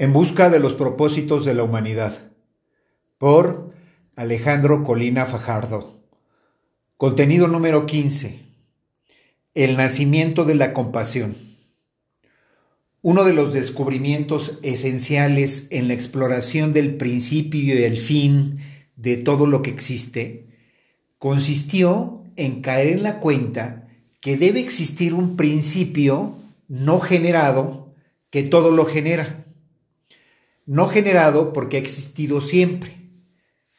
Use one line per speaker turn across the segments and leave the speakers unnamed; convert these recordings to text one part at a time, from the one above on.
En busca de los propósitos de la humanidad. Por Alejandro Colina Fajardo. Contenido número 15. El nacimiento de la compasión. Uno de los descubrimientos esenciales en la exploración del principio y el fin de todo lo que existe consistió en caer en la cuenta que debe existir un principio no generado que todo lo genera no generado porque ha existido siempre,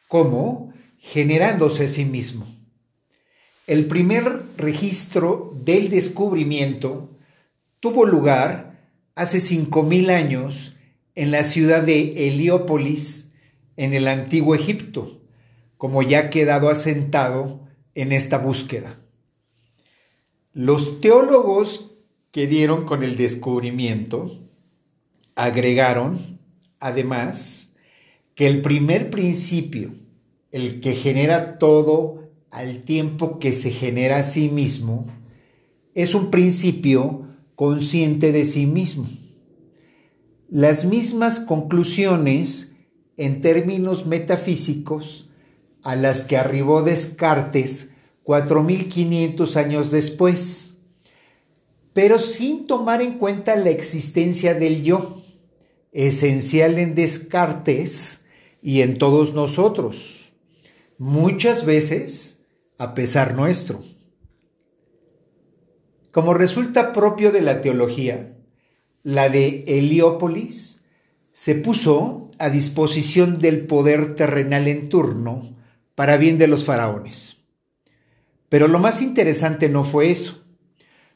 como generándose a sí mismo. El primer registro del descubrimiento tuvo lugar hace 5.000 años en la ciudad de Heliópolis, en el antiguo Egipto, como ya ha quedado asentado en esta búsqueda. Los teólogos que dieron con el descubrimiento agregaron además, que el primer principio, el que genera todo al tiempo que se genera a sí mismo, es un principio consciente de sí mismo. Las mismas conclusiones en términos metafísicos a las que arribó Descartes 4500 años después, pero sin tomar en cuenta la existencia del yo esencial en Descartes y en todos nosotros, muchas veces a pesar nuestro. Como resulta propio de la teología, la de Heliópolis se puso a disposición del poder terrenal en turno para bien de los faraones. Pero lo más interesante no fue eso.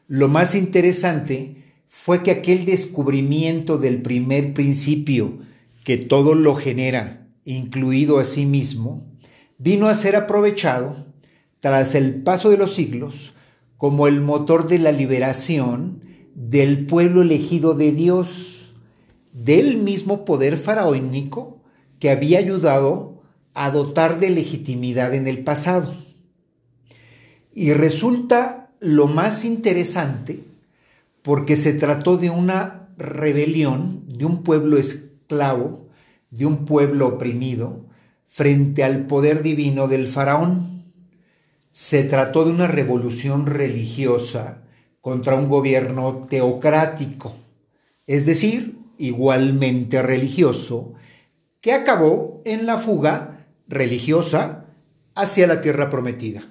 Lo más interesante fue que aquel descubrimiento del primer principio, que todo lo genera, incluido a sí mismo, vino a ser aprovechado, tras el paso de los siglos, como el motor de la liberación del pueblo elegido de Dios, del mismo poder faraónico que había ayudado a dotar de legitimidad en el pasado. Y resulta lo más interesante porque se trató de una rebelión de un pueblo esclavo, de un pueblo oprimido, frente al poder divino del faraón. Se trató de una revolución religiosa contra un gobierno teocrático, es decir, igualmente religioso, que acabó en la fuga religiosa hacia la tierra prometida.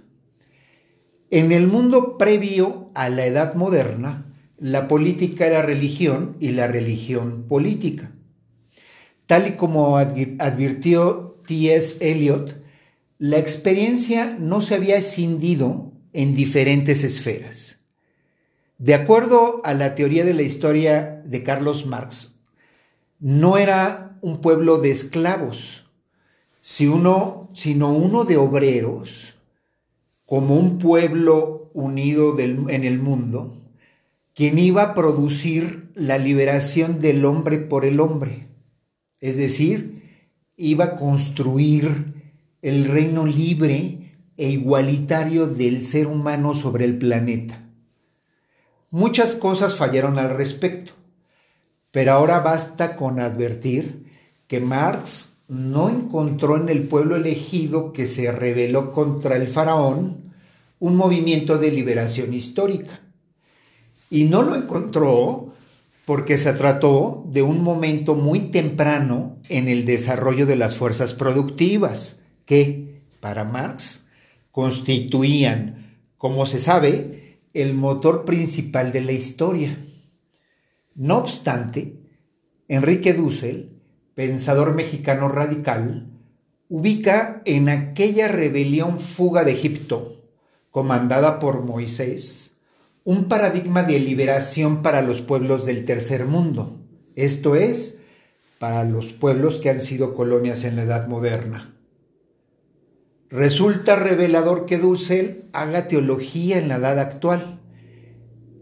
En el mundo previo a la Edad Moderna, la política era religión y la religión política. Tal y como advirtió T.S. Eliot, la experiencia no se había escindido en diferentes esferas. De acuerdo a la teoría de la historia de Carlos Marx, no era un pueblo de esclavos, sino uno de obreros, como un pueblo unido en el mundo, quien iba a producir la liberación del hombre por el hombre. Es decir, iba a construir el reino libre e igualitario del ser humano sobre el planeta. Muchas cosas fallaron al respecto, pero ahora basta con advertir que Marx no encontró en el pueblo elegido que se rebeló contra el faraón un movimiento de liberación histórica y no lo encontró porque se trató de un momento muy temprano en el desarrollo de las fuerzas productivas, que, para Marx, constituían, como se sabe, el motor principal de la historia. No obstante, Enrique Dussel, pensador mexicano radical, ubica en aquella rebelión fuga de Egipto, comandada por Moisés, un paradigma de liberación para los pueblos del tercer mundo, esto es, para los pueblos que han sido colonias en la Edad Moderna. Resulta revelador que Dussel haga teología en la edad actual,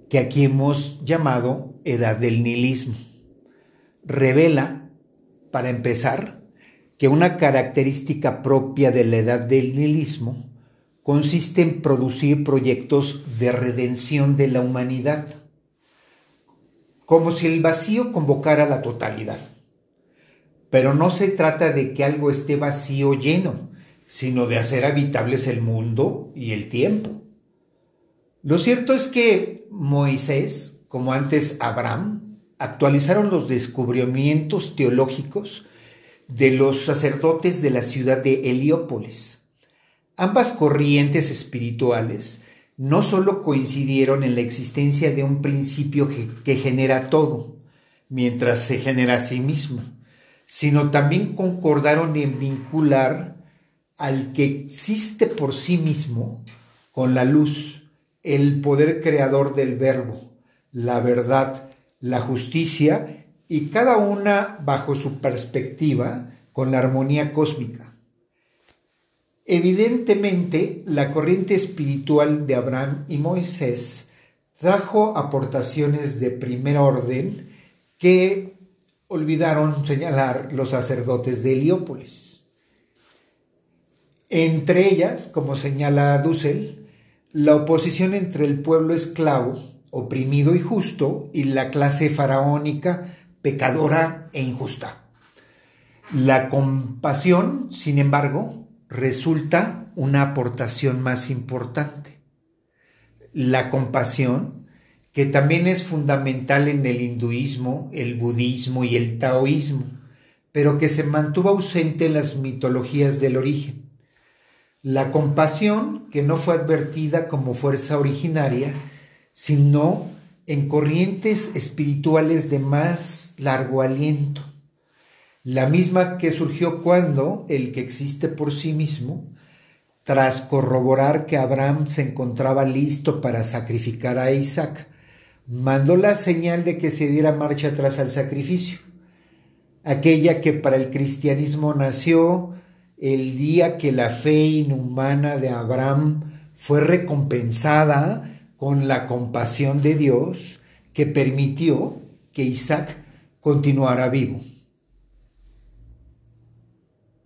que aquí hemos llamado edad del nihilismo. Revela, para empezar, que una característica propia de la edad del nihilismo consiste en producir proyectos de redención de la humanidad, como si el vacío convocara la totalidad. Pero no se trata de que algo esté vacío lleno, sino de hacer habitables el mundo y el tiempo. Lo cierto es que Moisés, como antes Abraham, actualizaron los descubrimientos teológicos de los sacerdotes de la ciudad de Heliópolis. Ambas corrientes espirituales no solo coincidieron en la existencia de un principio que, genera todo, mientras se genera a sí mismo, sino también concordaron en vincular al que existe por sí mismo con la luz, el poder creador del verbo, la verdad, la justicia y cada una bajo su perspectiva con la armonía cósmica. Evidentemente, la corriente espiritual de Abraham y Moisés trajo aportaciones de primer orden que olvidaron señalar los sacerdotes de Heliópolis. Entre ellas, como señala Dussel, la oposición entre el pueblo esclavo, oprimido y justo, y la clase faraónica, pecadora e injusta. La compasión, sin embargo, resulta una aportación más importante. La compasión, que también es fundamental en el hinduismo, el budismo y el taoísmo, pero que se mantuvo ausente en las mitologías del origen. La compasión, que no fue advertida como fuerza originaria, sino en corrientes espirituales de más largo aliento la misma que surgió cuando el que existe por sí mismo, tras corroborar que Abraham se encontraba listo para sacrificar a Isaac, mandó la señal de que se diera marcha atrás al sacrificio, aquella que para el cristianismo nació el día que la fe inhumana de Abraham fue recompensada con la compasión de Dios que permitió que Isaac continuara vivo.